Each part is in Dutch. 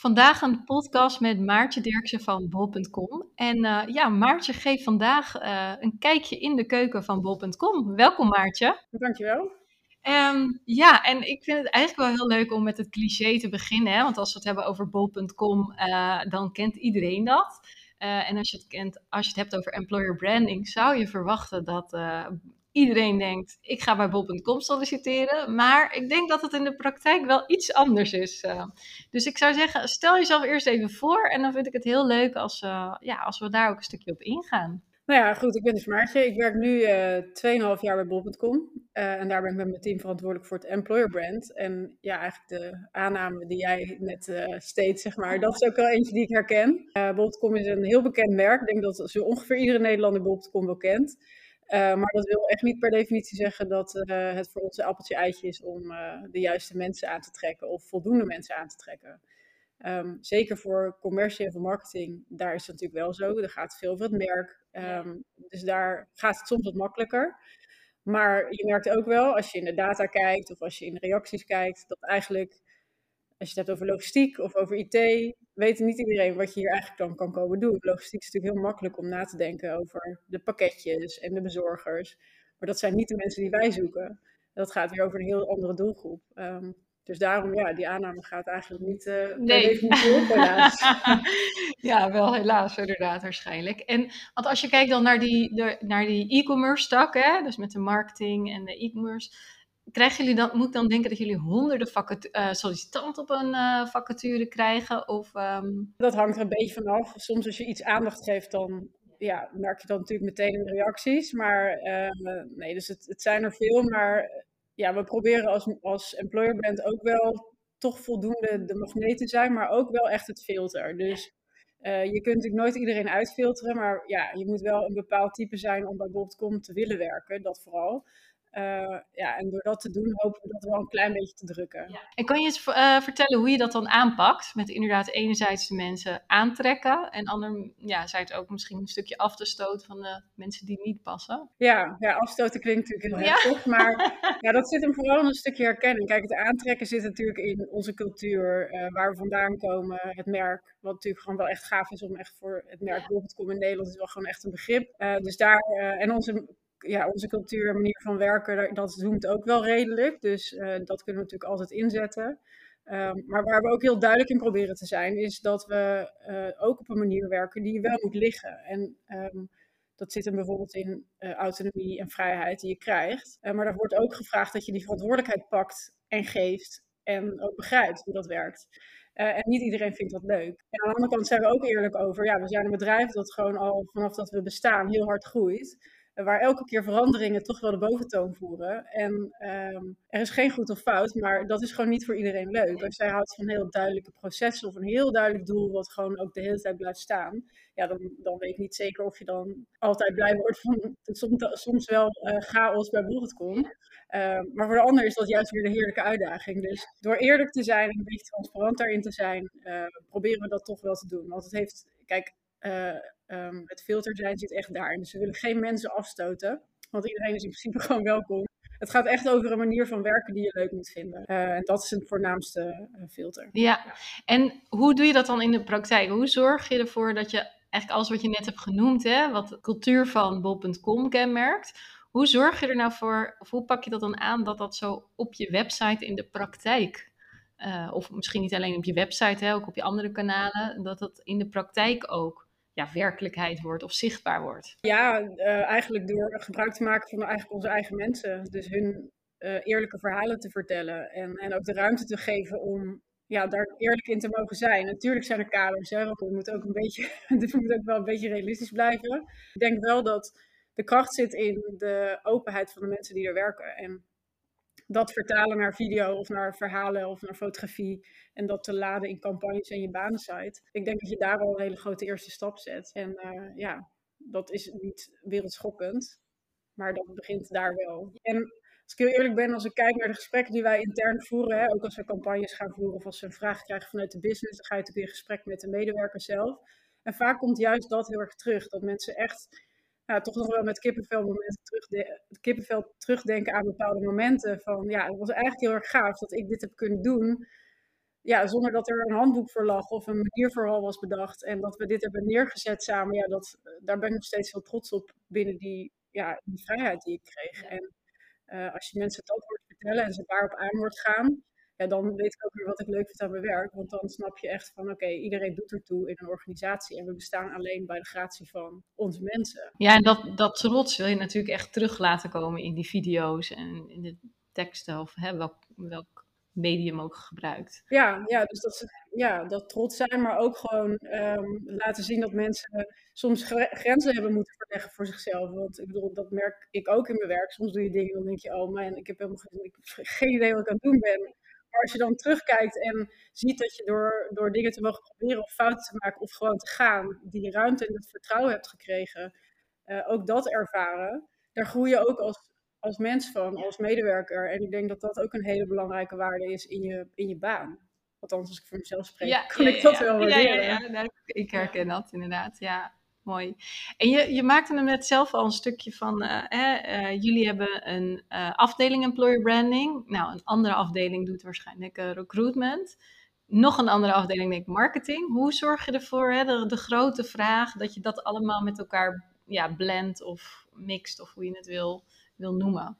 Vandaag een podcast met Maartje Dirksen van bol.com. En uh, ja, Maartje geeft vandaag uh, een kijkje in de keuken van bol.com. Welkom Maartje. Dankjewel. Um, ja, en ik vind het eigenlijk wel heel leuk om met het cliché te beginnen. Hè? Want als we het hebben over bol.com, uh, dan kent iedereen dat. en als je, het kent, als je het hebt over employer branding, zou je verwachten dat iedereen denkt, ik ga bij bol.com solliciteren. Maar ik denk dat het in de praktijk wel iets anders is. Uh, dus ik zou zeggen, stel jezelf eerst even voor. En dan vind ik het heel leuk als, uh, ja, als we daar ook een stukje op ingaan. Nou ja, goed, ik ben dus. Ik werk nu uh, eh, 2,5 jaar bij bol.com. en daar ben ik met mijn team verantwoordelijk voor het employer brand. En ja, eigenlijk de aanname die jij net steeds, zeg maar, dat is ook wel eentje die ik herken. bol.com is een heel bekend merk. Ik denk dat zo ongeveer iedere Nederlander bol.com wel kent. Uh, maar dat wil echt niet per definitie zeggen dat uh, het voor ons een appeltje-eitje is om uh, de juiste mensen aan te trekken of voldoende mensen aan te trekken. Um, zeker voor commercie en voor marketing, daar is het natuurlijk wel zo. Er gaat veel over het merk. Um, dus daar gaat het soms wat makkelijker. Maar je merkt ook wel, als je in de data kijkt of als je in de reacties kijkt, dat eigenlijk als je het hebt over logistiek of over IT, weet niet iedereen wat je hier eigenlijk dan kan komen doen. Logistiek is natuurlijk heel makkelijk om na te denken over de pakketjes en de bezorgers. Maar dat zijn niet de mensen die wij zoeken. Dat gaat weer over een heel andere doelgroep. Um, dus daarom, ja, die aanname gaat eigenlijk niet uh, nee. op, helaas. ja, wel helaas, inderdaad, waarschijnlijk. En want als je kijkt dan naar die, de, naar die e-commerce tak, hè, dus met de marketing en de e-commerce krijgen jullie dan, moet ik dan denken dat jullie honderden uh, sollicitanten op een uh, vacature krijgen? Of, um... Dat hangt er een beetje vanaf. Soms als je iets aandacht geeft, dan ja, merk je dan natuurlijk meteen in de reacties. Maar uh, nee, dus het, het, zijn er veel. Maar ja, we proberen als, als employer brand ook wel toch voldoende de magneet te zijn, maar ook wel echt het filter. Dus je kunt natuurlijk nooit iedereen uitfilteren, maar ja, je moet wel een bepaald type zijn om bij Bob.com te willen werken, dat vooral. Uh, ja, en door dat te doen hopen we dat wel een klein beetje te drukken. Ja. En kan je eens uh, vertellen hoe je dat dan aanpakt? Met inderdaad enerzijds de mensen aantrekken en ander, ja, zij het ook misschien een stukje af te stoten van de mensen die niet passen. Ja, ja afstoten klinkt natuurlijk heel heftig, maar ja, dat zit hem vooral in een stukje herkenning. Kijk, het aantrekken zit natuurlijk in onze cultuur, uh, waar we vandaan komen, het merk, wat natuurlijk gewoon wel echt gaaf is om echt voor het merk bijvoorbeeld te komen in Nederland, is wel gewoon echt een begrip. dus daar, en onze ja, onze cultuur en manier van werken, dat zoomt ook wel redelijk. Dus uh, dat kunnen we natuurlijk altijd inzetten. Um, maar waar we ook heel duidelijk in proberen te zijn, is dat we uh, ook op een manier werken die wel moet liggen. En um, dat zit hem bijvoorbeeld in uh, autonomie en vrijheid die je krijgt. maar daar wordt ook gevraagd dat je die verantwoordelijkheid pakt en geeft en ook begrijpt hoe dat werkt. en niet iedereen vindt dat leuk. Aan de andere kant zijn we ook eerlijk over, ja, we zijn een bedrijf dat gewoon al vanaf dat we bestaan heel hard groeit waar elke keer veranderingen toch wel de boventoon voeren. En um, er is geen goed of fout, maar dat is gewoon niet voor iedereen leuk. Als jij houdt van heel duidelijke processen of een heel duidelijk doel wat gewoon ook de hele tijd blijft staan, ja, dan, dan weet ik niet zeker of je dan altijd blij wordt van soms, soms wel uh, chaos bij bol.com. Uh, ehm, maar voor de ander is dat juist weer een heerlijke uitdaging. Dus door eerlijk te zijn en een beetje transparant daarin te zijn, uh, proberen we dat toch wel te doen. Want het heeft, kijk, uh, um, het filter zijn zit echt daar. Dus we willen geen mensen afstoten, want iedereen is in principe gewoon welkom. Het gaat echt over een manier van werken die je leuk moet vinden. Uh, en dat is het voornaamste uh, filter. Ja, en hoe doe je dat dan in de praktijk? Hoe zorg je ervoor dat je eigenlijk alles wat je net hebt genoemd, hè, wat cultuur van bol.com kenmerkt, hoe zorg je er nou voor, of hoe pak je dat dan aan dat dat zo op je website in de praktijk, uh, of misschien niet alleen op je website, hè, ook op je andere kanalen, dat dat in de praktijk ook ja, werkelijkheid wordt of zichtbaar wordt? Ja, uh, eigenlijk door gebruik te maken van eigenlijk onze eigen mensen. Dus hun uh, eerlijke verhalen te vertellen en, en ook de ruimte te geven om ja, daar eerlijk in te mogen zijn. Natuurlijk zijn er kaders, hè, want we moeten ook een beetje, we moeten ook wel een beetje realistisch blijven. Ik denk wel dat de kracht zit in de openheid van de mensen die er werken. En dat vertalen naar video of naar verhalen of naar fotografie en dat te laden in campagnes en je banensite. Ik denk dat je daar al een hele grote eerste stap zet. En uh, ja, dat is niet wereldschokkend, maar dat begint daar wel. En als ik heel eerlijk ben, als ik kijk naar de gesprekken die wij intern voeren, hè, ook als we campagnes gaan voeren of als we een vraag krijgen vanuit de business, dan ga je natuurlijk in gesprek met de medewerker zelf. En vaak komt juist dat heel erg terug, dat mensen echt ja, toch nog wel met kippenvel, momenten terugde kippenvel terugdenken aan bepaalde momenten. Van ja, het was eigenlijk heel erg gaaf dat ik dit heb kunnen doen. Ja, zonder dat er een handboek voor lag of een manier vooral was bedacht. En dat we dit hebben neergezet samen. Ja, dat, daar ben ik nog steeds heel trots op binnen die, ja, die vrijheid die ik kreeg. En uh, als je mensen dat hoort vertellen en ze daarop aan hoort gaan, ja, dan weet ik ook weer wat ik leuk vind aan mijn werk. Want dan snap je echt van, oké, iedereen doet ertoe in een organisatie. En we bestaan alleen bij de gratie van onze mensen. Ja, en dat, dat trots wil je natuurlijk echt terug laten komen in die video's en in de teksten. Of hè, welk, welk medium ook gebruikt. Ja, ja dus dat, ja, dat trots zijn, maar ook gewoon um, laten zien dat mensen soms grenzen hebben moeten verleggen voor zichzelf. Want ik bedoel, dat merk ik ook in mijn werk. Soms doe je dingen en dan denk je, oh man, ik heb helemaal geen, ik heb geen idee wat ik aan het doen ben. Als je dan terugkijkt en ziet dat je door, door dingen te mogen proberen of fouten te maken of gewoon te gaan, die ruimte en het vertrouwen hebt gekregen, uh, ook dat ervaren, daar groei je ook als, als mens van, als medewerker. En ik denk dat dat ook een hele belangrijke waarde is in je, in je baan. Althans, als ik voor mezelf spreek, ja, kan ik dat wel waarderen. Ja, ik herken dat inderdaad, ja mooi. En je, je maakte hem net zelf al een stukje van, uh, uh, jullie hebben een uh, afdeling employer branding. Nou, een andere afdeling doet waarschijnlijk recruitment. Nog een andere afdeling denk marketing. Hoe zorg je ervoor, hè, de, de, grote vraag, dat je dat allemaal met elkaar ja, blendt of mixt, of hoe je het wil, wil noemen?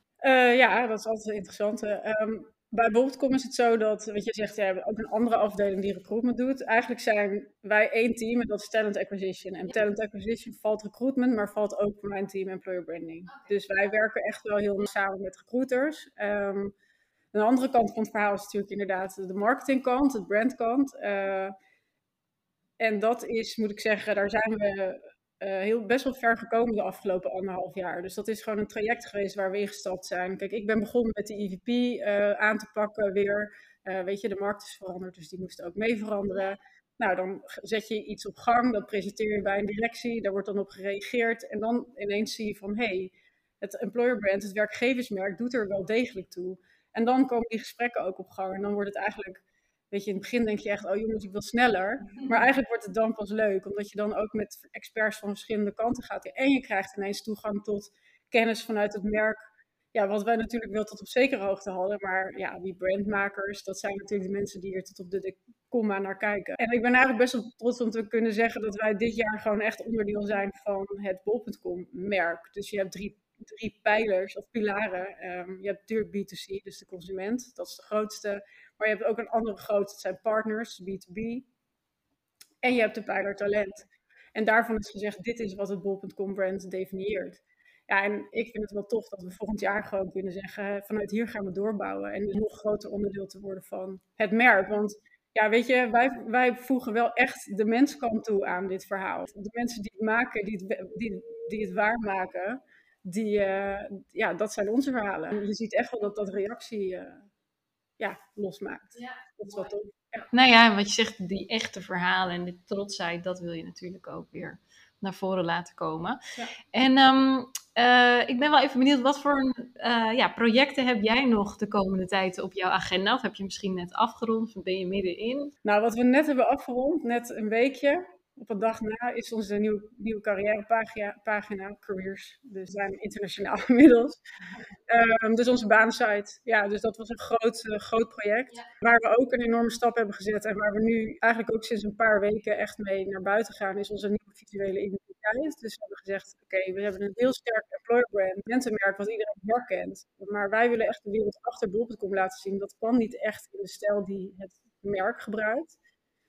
ja, dat is altijd interessant. Um, bij Bol.com is het zo dat, wat je zegt, ja, ook een andere afdeling die recruitment doet. Eigenlijk zijn wij één team en dat is talent acquisition. En talent acquisition valt recruitment, maar valt ook voor mijn team employer branding. Dus wij werken echt wel heel samen met recruiters. Um, een andere kant van het verhaal is natuurlijk inderdaad de marketingkant, het brandkant. Uh, en dat is, moet ik zeggen, daar zijn we uh, heel, best wel ver gekomen de afgelopen anderhalf jaar. Dus dat is gewoon een traject geweest waar we ingestapt zijn. Kijk, ik ben begonnen met de EVP eh, aan te pakken weer. Uh, weet je, de markt is veranderd, dus die moest ook mee veranderen. Nou, dan zet je iets op gang, dat presenteer je bij een directie, daar wordt dan op gereageerd. En dan ineens zie je van, hé, hey, het employer brand, het werkgeversmerk, doet er wel degelijk toe. En dan komen die gesprekken ook op gang. En dan wordt het eigenlijk Weet je, in het begin denk je echt, oh jongens, ik wil sneller. Maar eigenlijk wordt het dan pas leuk, omdat je dan ook met experts van verschillende kanten gaat. En je krijgt ineens toegang tot kennis vanuit het merk. Ja, wat wij natuurlijk wel tot op zekere hoogte hadden. Maar ja, die brandmakers, dat zijn natuurlijk de mensen die er tot op de komma naar kijken. En ik ben eigenlijk best wel trots om te kunnen zeggen dat wij dit jaar gewoon echt onderdeel zijn van het bol.com merk. Dus je hebt drie, drie pijlers of pilaren. Um, je hebt natuurlijk B2C, dus de consument. Dat is de grootste. Maar je hebt ook een andere grote, dat zijn partners, B2B. En je hebt de pijler talent. En daarvan is gezegd, dit is wat het bol.com brand definieert. Ja, en ik vind het wel tof dat we volgend jaar gewoon kunnen zeggen, vanuit hier gaan we doorbouwen. En dus nog groter onderdeel te worden van het merk. Want ja, weet je, wij, wij voegen wel echt de menskant toe aan dit verhaal. De mensen die het maken, die het, die, die het waarmaken, die, uh, ja, dat zijn onze verhalen. En je ziet echt wel dat dat reactie... Uh, ja, losmaakt. Ja, dat is wat tof. Ja. Nou ja, wat je zegt, die echte verhalen en de trotsheid, dat wil je natuurlijk ook weer naar voren laten komen. Ja. En um, uh, ik ben wel even benieuwd, wat voor uh, ja, projecten heb jij nog de komende tijd op jouw agenda? Of heb je misschien net afgerond of ben je middenin? Nou, wat we net hebben afgerond, net een weekje, op een dag na is onze nieuwe, nieuwe carrièrepagina, pagina, careers. Dus we zijn internationaal inmiddels. Um, dus onze banensite. Ja, dus dat was een groot, uh, groot project. Waar we ook een enorme stap hebben gezet. En waar we nu eigenlijk ook sinds een paar weken echt mee naar buiten gaan, is onze nieuwe visuele identiteit. Dus we hebben gezegd, oké, we hebben een heel sterk employer brand, mensenmerk wat iedereen herkent. Maar wij willen echt de wereld achter bol.com laten zien. Dat kan niet echt in de stijl die het merk gebruikt.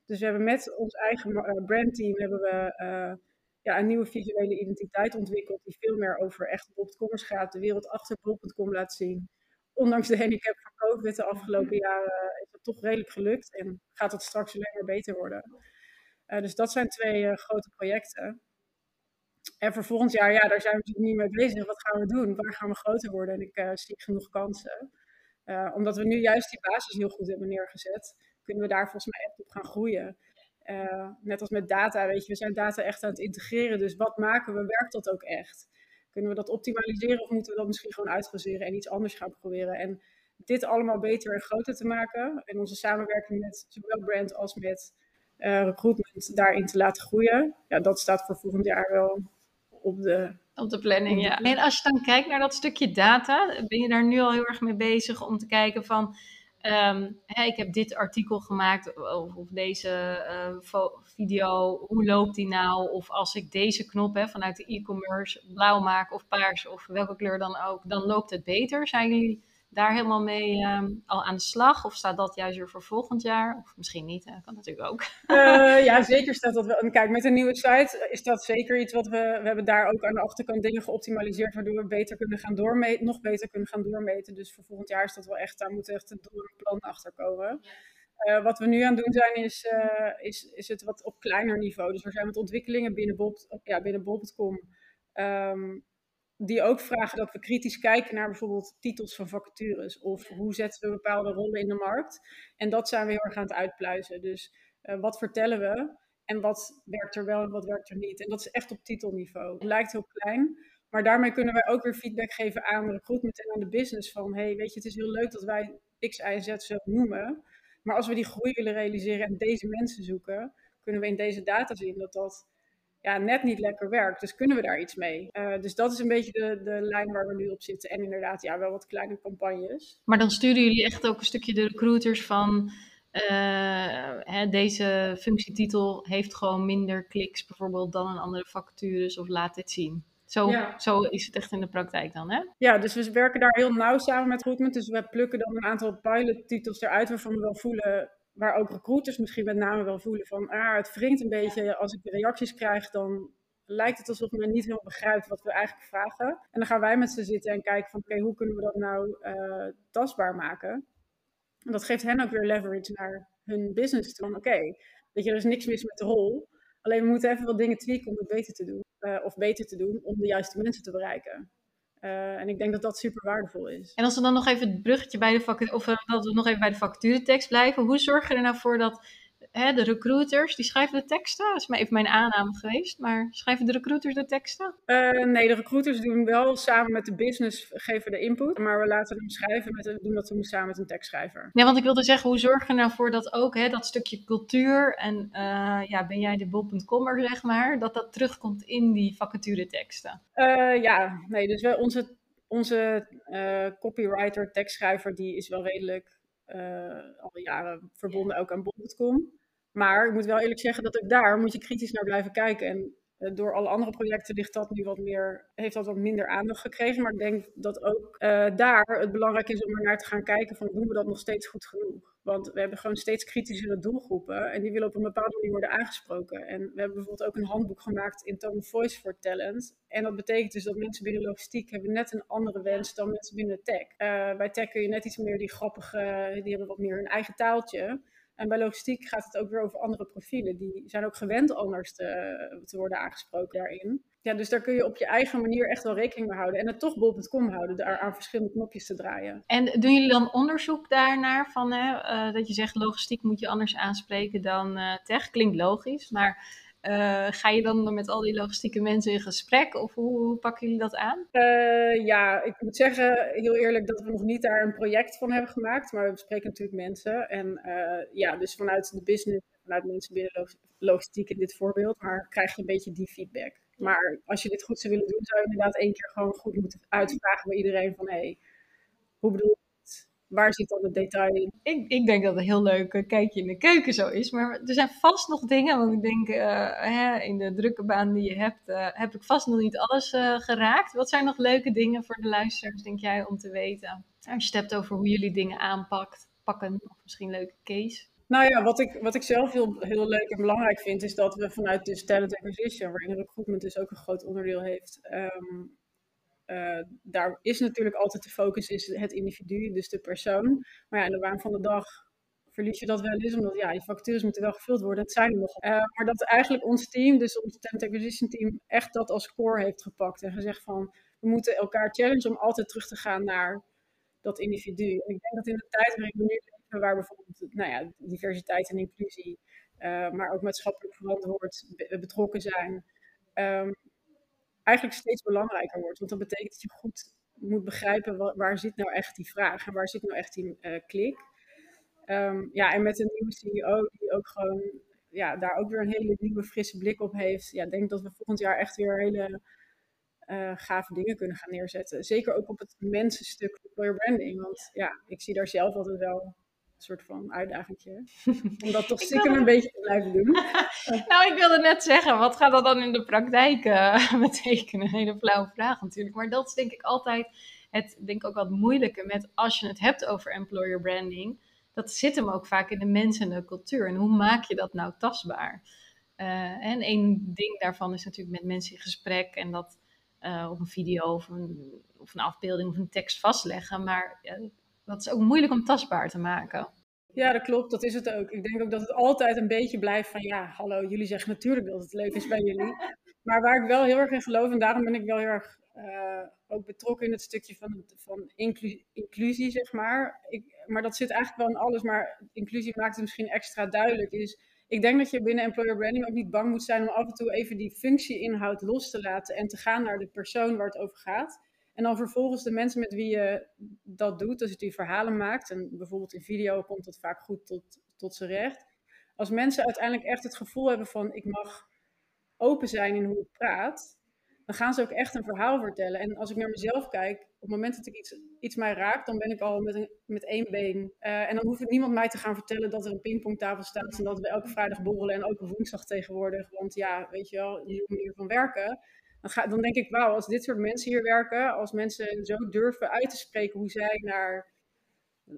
Dus we hebben met ons eigen uh, brandteam hebben we, uh, ja, een nieuwe visuele identiteit ontwikkeld. Die veel meer over echte bol.commers gaat. De wereld achter bol.com laat zien. Ondanks de handicap van COVID de afgelopen jaren is dat toch redelijk gelukt. En gaat het straks alleen maar beter worden. Uh, dus dat zijn twee grote projecten. En voor volgend jaar, ja, daar zijn we natuurlijk niet mee bezig. Wat gaan we doen? Waar gaan we groter worden? En ik zie genoeg kansen. Omdat we nu juist die basis heel goed hebben neergezet, kunnen we daar volgens mij echt op gaan groeien. Uh, net als met data, weet je, we zijn data echt aan het integreren. Dus wat maken we? Werkt dat ook echt? Kunnen we dat optimaliseren of moeten we dat misschien gewoon uitfaseren en iets anders gaan proberen? En dit allemaal beter en groter te maken en onze samenwerking met zowel brand als met uh, recruitment daarin te laten groeien. Ja, dat staat voor volgend jaar wel op de, op de planning. Ja. En als je dan kijkt naar dat stukje data, ben je daar nu al heel erg mee bezig om te kijken van. Hè, ik heb dit artikel gemaakt of, of deze uh, video, hoe loopt die nou? Of als ik deze knop hè, vanuit de e-commerce blauw maak of paars of welke kleur dan ook, dan loopt het beter. Zijn jullie daar helemaal mee ehm, al aan de slag? Of staat dat juist weer voor volgend jaar? Of misschien niet, hè? kan natuurlijk ook. Uh, ja, zeker staat dat wel. En kijk, met een nieuwe site is dat zeker iets wat we... We hebben daar ook aan de achterkant dingen geoptimaliseerd... waardoor we beter kunnen gaan doormeten, nog beter kunnen gaan doormeten. Dus voor volgend jaar is dat wel echt... Daar moet echt een plan achter komen. Uh, wat we nu aan het doen zijn, is, uh, is, is het wat op kleiner niveau. Dus er zijn wat ontwikkelingen binnen, Bob, ja, binnen Bob.com. Um, die ook vragen dat we kritisch kijken naar bijvoorbeeld titels van vacatures. Of hoe zetten we bepaalde rollen in de markt. En dat zijn we heel erg aan het uitpluizen. Dus uh, wat vertellen we en wat werkt er wel en wat werkt er niet. En dat is echt op titelniveau. Het lijkt heel klein, maar daarmee kunnen wij ook weer feedback geven aan de recruitment en aan de business. Van hey, weet je, het is heel leuk dat wij X, Y Z zo noemen. Maar als we die groei willen realiseren en deze mensen zoeken, kunnen we in deze data zien dat dat ja, net niet lekker werkt. Dus kunnen we daar iets mee? Uh, dus dat is een beetje de, de lijn waar we nu op zitten. En inderdaad, ja, wel wat kleine campagnes. Maar dan sturen jullie echt ook een stukje de recruiters van... Uh, hè, deze functietitel heeft gewoon minder kliks bijvoorbeeld dan een andere vacatures of laat dit zien. Zo, zo is het echt in de praktijk dan, hè? Ja, dus we werken daar heel nauw samen met recruitment. Dus we plukken dan een aantal pilottitels eruit waarvan we wel voelen waar ook recruiters misschien met name wel voelen van, ah, het wringt een beetje. Als ik de reacties krijg, dan lijkt het alsof men niet helemaal begrijpt wat we eigenlijk vragen. En dan gaan wij met ze zitten en kijken van, oké, hoe kunnen we dat nou uh, tastbaar maken? En dat geeft hen ook weer leverage naar hun business toe. Oké, weet je, er is niks mis met de rol. Alleen we moeten even wat dingen tweaken om het beter te doen. Uh, of beter te doen om de juiste mensen te bereiken. Uh, en ik denk dat dat super waardevol is. En als we dan nog even het bruggetje bij de vacature, of uh, dat we nog even bij de vacaturetekst blijven, hoe zorg je er nou voor dat hè, de recruiters, die schrijven de teksten? Dat is maar even mijn aanname geweest, maar schrijven de recruiters de teksten? Uh, nee, de recruiters doen wel samen met de business, geven de input, maar we laten hem schrijven, met, we doen dat samen met een tekstschrijver. Nee, want ik wilde zeggen, hoe zorg je nou voor dat ook, hè, dat stukje cultuur en ja, ben jij de bol.commer, zeg maar, dat dat terugkomt in die vacatureteksten? ja, nee, dus we, onze onze copywriter, tekstschrijver, die is wel redelijk uh, al jaren verbonden ook aan bol.com. Maar ik moet wel eerlijk zeggen dat ook daar moet je kritisch naar blijven kijken. En uh, door alle andere projecten ligt dat nu wat meer, heeft dat wat minder aandacht gekregen. Maar ik denk dat ook daar het belangrijk is om er naar te gaan kijken van doen we dat nog steeds goed genoeg. Want we hebben gewoon steeds kritischere doelgroepen en die willen op een bepaalde manier worden aangesproken. En we hebben bijvoorbeeld ook een handboek gemaakt in Tone Voice for Talent. En dat betekent dus dat mensen binnen logistiek hebben net een andere wens dan mensen binnen tech. Uh, bij tech kun je net iets meer die grappige, die hebben wat meer hun eigen taaltje. En bij logistiek gaat het ook weer over andere profielen. Die zijn ook gewend anders te, te worden aangesproken daarin. Ja, dus daar kun je op je eigen manier echt wel rekening mee houden. En het toch bol.com houden, daar aan verschillende knopjes te draaien. En doen jullie dan onderzoek daarnaar? Van, hè, uh, dat je zegt logistiek moet je anders aanspreken dan uh, tech? Klinkt logisch, maar uh, ga je dan met al die logistieke mensen in gesprek of hoe, hoe pakken jullie dat aan? Uh, ja, ik moet zeggen, heel eerlijk, dat we nog niet daar een project van hebben gemaakt. Maar we bespreken natuurlijk mensen. En uh, ja, dus vanuit de business, vanuit mensen binnen logistiek in dit voorbeeld. Maar krijg je een beetje die feedback. Maar als je dit goed zou willen doen, zou je inderdaad één keer gewoon goed moeten uitvragen bij iedereen van... Hé, hey, hoe bedoel waar zit dan het detail in? Ik, ik denk dat het een heel leuk kijkje in de keuken zo is. Maar er zijn vast nog dingen. Want ik denk, uh, hè, in de drukke baan die je hebt, uh, heb ik vast nog niet alles uh, geraakt. Wat zijn nog leuke dingen voor de luisteraars, denk jij, om te weten? Als je het hebt over hoe jullie dingen aanpakt, pakken, of misschien leuke case. Nou ja, wat ik, wat ik zelf heel, heel leuk en belangrijk vind, is dat we vanuit de talent acquisition, waarin recruitment dus ook een groot onderdeel heeft, um, uh, daar is natuurlijk altijd de focus is het individu, dus de persoon. Maar ja, in de waan van de dag verlies je dat wel eens, omdat ja, die vacatures moeten wel gevuld worden. Het zijn er nog. Uh, maar dat eigenlijk ons team, dus ons talent acquisition team, echt dat als core heeft gepakt en gezegd van, we moeten elkaar challenge om altijd terug te gaan naar dat individu. En ik denk dat in de tijd waarin we nu leven, waar bijvoorbeeld nou ja, diversiteit en inclusie, uh, maar ook maatschappelijk verantwoord betrokken zijn, um, eigenlijk steeds belangrijker wordt. Want dat betekent dat je goed moet begrijpen waar, zit nou echt die vraag en waar zit nou echt die uh, klik. Um, ja, en met een nieuwe CEO die ook gewoon ja, daar ook weer een hele nieuwe frisse blik op heeft. Ja, denk dat we volgend jaar echt weer hele uh, gave dingen kunnen gaan neerzetten. Zeker ook op het mensenstuk employer branding. Want ja, ik zie daar zelf altijd wel soort van uitdagingje. Om dat toch stiekem een beetje te blijven doen. nou, ik wilde net zeggen, wat gaat dat dan in de praktijk uh, betekenen? Een hele flauwe vraag natuurlijk. Maar dat is denk ik altijd het, denk ik ook wat moeilijke met als je het hebt over employer branding. Dat zit hem ook vaak in de mensen en de cultuur. En hoe maak je dat nou tastbaar? Uh, en één ding daarvan is natuurlijk met mensen in gesprek en dat uh, op een video of een, of een afbeelding of een tekst vastleggen. Maar uh, dat is ook moeilijk om tastbaar te maken. Ja, dat klopt. Dat is het ook. Ik denk ook dat het altijd een beetje blijft van ja, hallo, jullie zeggen natuurlijk dat het leuk is bij jullie. Maar waar ik wel heel erg in geloof, en daarom ben ik wel heel erg uh, ook betrokken in het stukje van, van inclusie, inclusie, zeg maar. Ik, maar dat zit eigenlijk wel in alles, maar inclusie maakt het misschien extra duidelijk. Is ik denk dat je binnen employer branding ook niet bang moet zijn om af en toe even die functieinhoud los te laten en te gaan naar de persoon waar het over gaat. En dan vervolgens de mensen met wie je dat doet, dus die verhalen maakt, en bijvoorbeeld in video komt dat vaak goed tot, tot z'n recht. Als mensen uiteindelijk echt het gevoel hebben van ik mag open zijn in hoe ik praat, dan gaan ze ook echt een verhaal vertellen. En als ik naar mezelf kijk, op het moment dat ik iets, iets mij raakt, dan ben ik al met, een, met één been. Uh, en dan hoeft niemand mij te gaan vertellen dat er een pingpongtafel staat en dat we elke vrijdag borrelen en ook woensdag tegenwoordig. Want ja, weet je wel, die manier van werken. Dan, ga, dan denk ik, wauw, als dit soort mensen hier werken, als mensen zo durven uit te spreken hoe zij naar,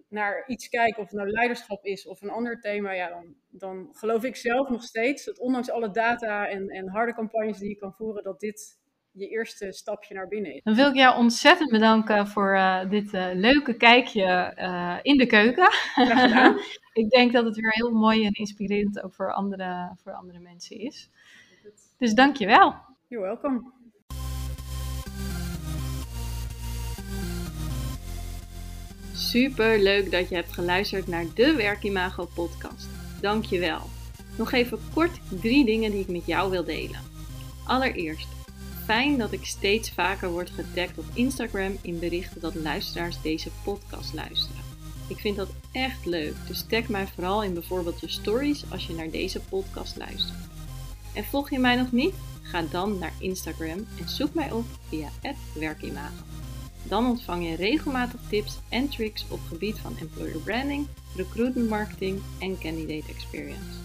naar iets kijken, of het nou leiderschap is of een ander thema, ja, dan, dan geloof ik zelf nog steeds dat ondanks alle data en, en harde campagnes die je kan voeren, dat dit je eerste stapje naar binnen is. Dan wil ik jou ontzettend bedanken voor uh, dit uh, leuke kijkje uh, in de keuken. ik denk dat het weer heel mooi en inspirerend ook voor andere, voor andere mensen is. Dus dank je wel. You're welcome. Super leuk dat je hebt geluisterd naar de Werkimago podcast. Dank je wel. Nog even kort drie dingen die ik met jou wil delen. Allereerst, fijn dat ik steeds vaker word getagd op Instagram in berichten dat luisteraars deze podcast luisteren. Ik vind dat echt leuk, dus tag mij vooral in bijvoorbeeld je stories als je naar deze podcast luistert. En volg je mij nog niet? Ga dan naar Instagram en zoek mij op via werkimago. Dan ontvang je regelmatig tips en tricks op gebied van employer branding, recruitment marketing en candidate experience.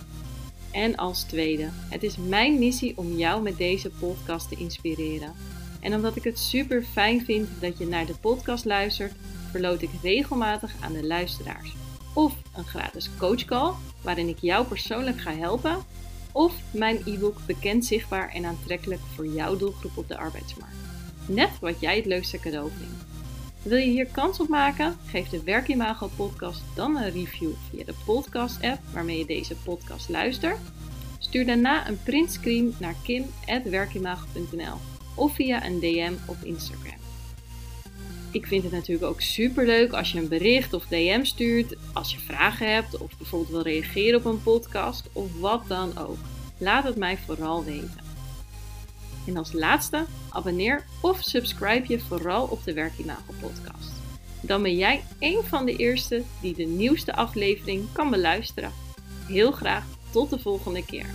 En als tweede, het is mijn missie om jou met deze podcast te inspireren. En omdat ik het super fijn vind dat je naar de podcast luistert, verloot ik regelmatig aan de luisteraars. Of een gratis coachcall, waarin ik jou persoonlijk ga helpen. Of mijn e-book Bekend, Zichtbaar en Aantrekkelijk voor jouw doelgroep op de arbeidsmarkt. Net wat jij het leukste cadeau vindt. Wil je hier kans op maken? Geef de Werkimago podcast dan een review via de podcast app waarmee je deze podcast luistert. Stuur daarna een printscreen naar kim.werkimago.nl of via een DM op Instagram. Ik vind het natuurlijk ook super leuk als je een bericht of DM stuurt, als je vragen hebt of bijvoorbeeld wil reageren op een podcast of wat dan ook. Laat het mij vooral weten. En als laatste, abonneer of subscribe je vooral op de Werkimago podcast. Dan ben jij een van de eerste die de nieuwste aflevering kan beluisteren. Heel graag tot de volgende keer.